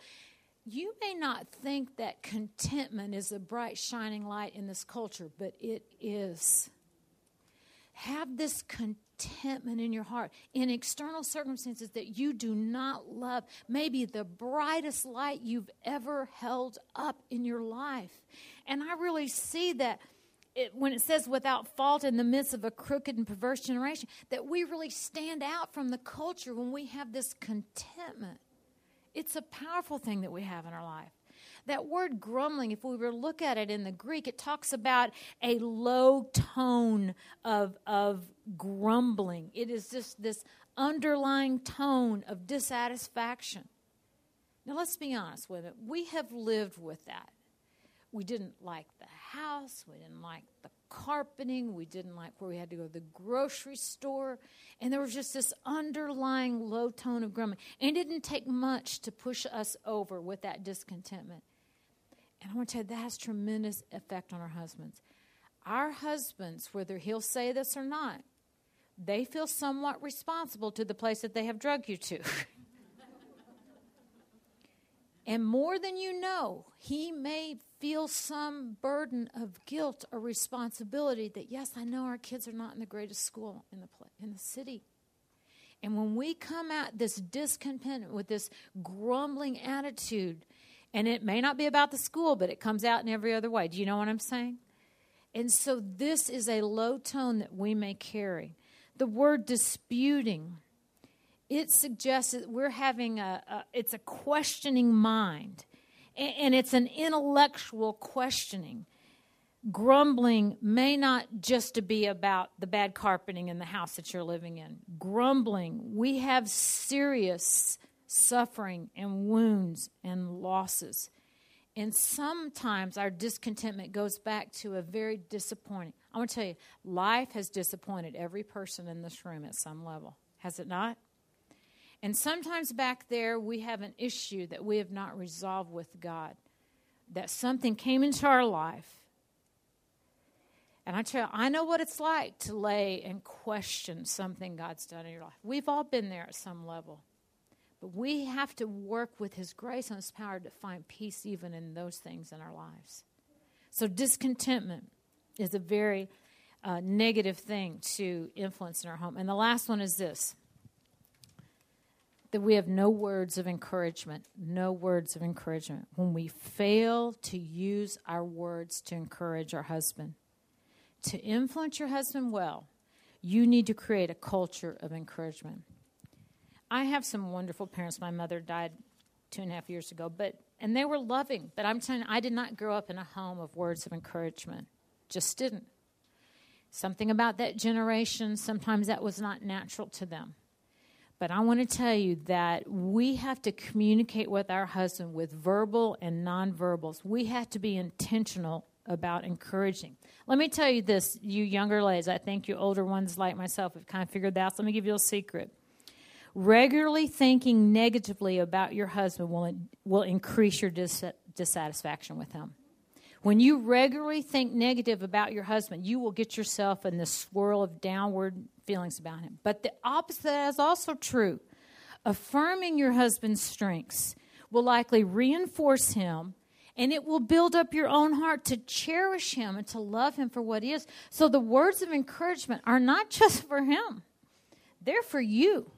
you may not think that contentment is a bright, shining light in this culture, but it is. Have this contentment in your heart in external circumstances that you do not love, maybe the brightest light you've ever held up in your life. And I really see that it, when it says without fault in the midst of a crooked and perverse generation, that we really stand out from the culture when we have this contentment. It's a powerful thing that we have in our life. That word grumbling, if we were to look at it in the Greek, it talks about a low tone of, of grumbling. It is just this underlying tone of dissatisfaction. Now, let's be honest with it. We have lived with that. We didn't like the house, we didn't like the carpeting, we didn't like where we had to go to the grocery store, and there was just this underlying low tone of grumbling. And it didn't take much to push us over with that discontentment. And I want to tell you, that has tremendous effect on our husbands. Our husbands, whether he'll say this or not, they feel somewhat responsible to the place that they have drug you to. [laughs] and more than you know, he may feel some burden of guilt or responsibility that, yes, I know our kids are not in the greatest school in the, in the city. And when we come at this discontent with this grumbling attitude, and it may not be about the school, but it comes out in every other way. Do you know what I'm saying? And so this is a low tone that we may carry. The word disputing, it suggests that we're having a, a it's a questioning mind. And, and it's an intellectual questioning. Grumbling may not just be about the bad carpeting in the house that you're living in. Grumbling, we have serious suffering and wounds and losses. And sometimes our discontentment goes back to a very disappointing. I want to tell you, life has disappointed every person in this room at some level. Has it not? And sometimes back there, we have an issue that we have not resolved with God. That something came into our life. And I tell you, I know what it's like to lay and question something God's done in your life. We've all been there at some level. But we have to work with His grace and His power to find peace even in those things in our lives. So, discontentment is a very uh, negative thing to influence in our home. And the last one is this that we have no words of encouragement. No words of encouragement. When we fail to use our words to encourage our husband, to influence your husband well, you need to create a culture of encouragement. I have some wonderful parents. My mother died two and a half years ago, but and they were loving. But I'm telling you, I did not grow up in a home of words of encouragement. Just didn't. Something about that generation, sometimes that was not natural to them. But I want to tell you that we have to communicate with our husband with verbal and nonverbals. We have to be intentional about encouraging. Let me tell you this, you younger ladies, I think you older ones like myself have kind of figured that out. Let me give you a secret. Regularly thinking negatively about your husband will, will increase your dis- dissatisfaction with him. When you regularly think negative about your husband, you will get yourself in this swirl of downward feelings about him. But the opposite is also true. Affirming your husband's strengths will likely reinforce him and it will build up your own heart to cherish him and to love him for what he is. So the words of encouragement are not [laughs] just for him, they're for you.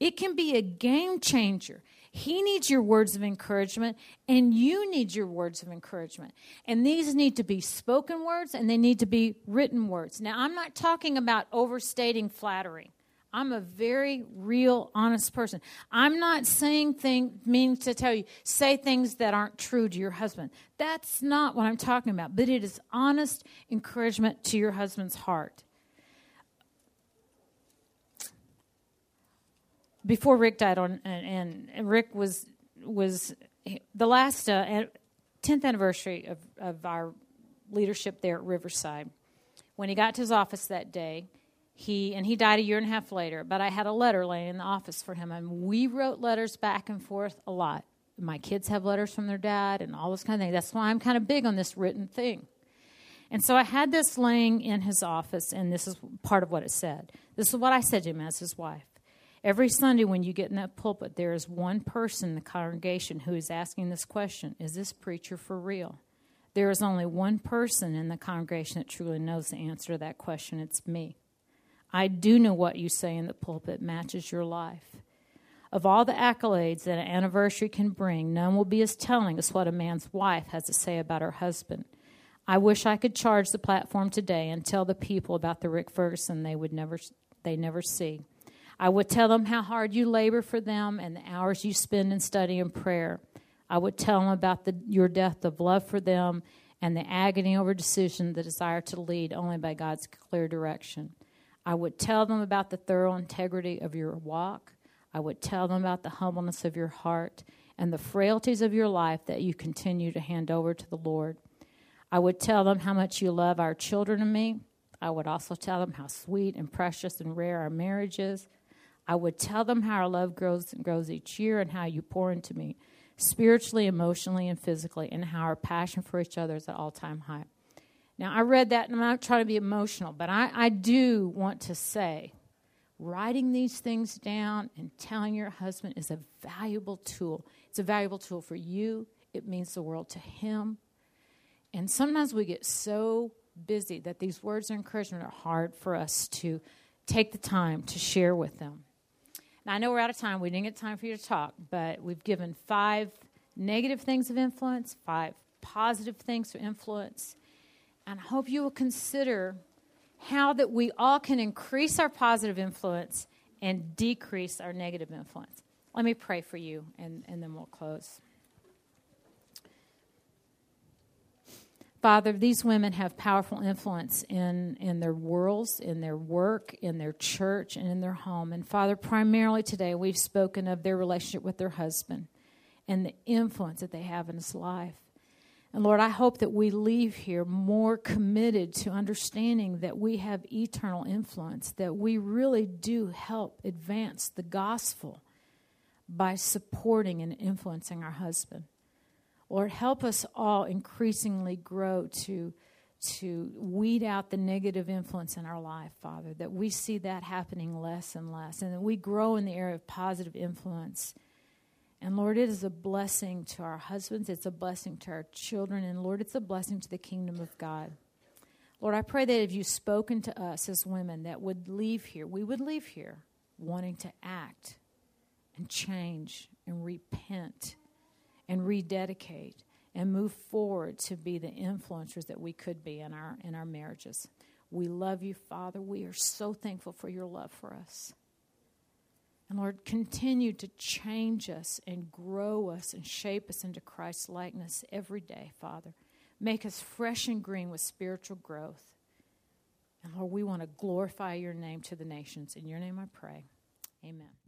It can be a game changer. He needs your words of encouragement, and you need your words of encouragement. And these need to be spoken words and they need to be written words. Now, I'm not talking about overstating flattery. I'm a very real, honest person. I'm not saying things, meaning to tell you, say things that aren't true to your husband. That's not what I'm talking about. But it is honest encouragement to your husband's heart. Before Rick died on, and, and Rick was was the last uh, 10th anniversary of, of our leadership there at Riverside. When he got to his office that day, he and he died a year and a half later. But I had a letter laying in the office for him, and we wrote letters back and forth a lot. My kids have letters from their dad and all this kind of thing. That's why I'm kind of big on this written thing. And so I had this laying in his office, and this is part of what it said. This is what I said to him as his wife. Every Sunday, when you get in that pulpit, there is one person in the congregation who is asking this question Is this preacher for real? There is only one person in the congregation that truly knows the answer to that question. It's me. I do know what you say in the pulpit matches your life. Of all the accolades that an anniversary can bring, none will be as telling as what a man's wife has to say about her husband. I wish I could charge the platform today and tell the people about the Rick Ferguson they would never they never see. I would tell them how hard you labor for them and the hours you spend in study and prayer. I would tell them about the, your depth of love for them and the agony over decision, the desire to lead only by God's clear direction. I would tell them about the thorough integrity of your walk. I would tell them about the humbleness of your heart and the frailties of your life that you continue to hand over to the Lord. I would tell them how much you love our children and me. I would also tell them how sweet and precious and rare our marriage is. I would tell them how our love grows and grows each year and how you pour into me spiritually, emotionally, and physically, and how our passion for each other is at all time high. Now, I read that, and I'm not trying to be emotional, but I, I do want to say writing these things down and telling your husband is a valuable tool. It's a valuable tool for you, it means the world to him. And sometimes we get so busy that these words of encouragement are hard for us to take the time to share with them. Now, I know we're out of time. We didn't get time for you to talk, but we've given five negative things of influence, five positive things of influence, and I hope you will consider how that we all can increase our positive influence and decrease our negative influence. Let me pray for you, and, and then we'll close. Father, these women have powerful influence in, in their worlds, in their work, in their church, and in their home. And Father, primarily today, we've spoken of their relationship with their husband and the influence that they have in his life. And Lord, I hope that we leave here more committed to understanding that we have eternal influence, that we really do help advance the gospel by supporting and influencing our husband. Lord, help us all increasingly grow to, to weed out the negative influence in our life, Father, that we see that happening less and less, and that we grow in the area of positive influence. And Lord, it is a blessing to our husbands, it's a blessing to our children, and Lord, it's a blessing to the kingdom of God. Lord, I pray that if you've spoken to us as women that would leave here, we would leave here wanting to act and change and repent and rededicate and move forward to be the influencers that we could be in our in our marriages. We love you, Father. We are so thankful for your love for us. And Lord, continue to change us and grow us and shape us into Christ's likeness every day, Father. Make us fresh and green with spiritual growth. And Lord, we want to glorify your name to the nations. In your name I pray. Amen.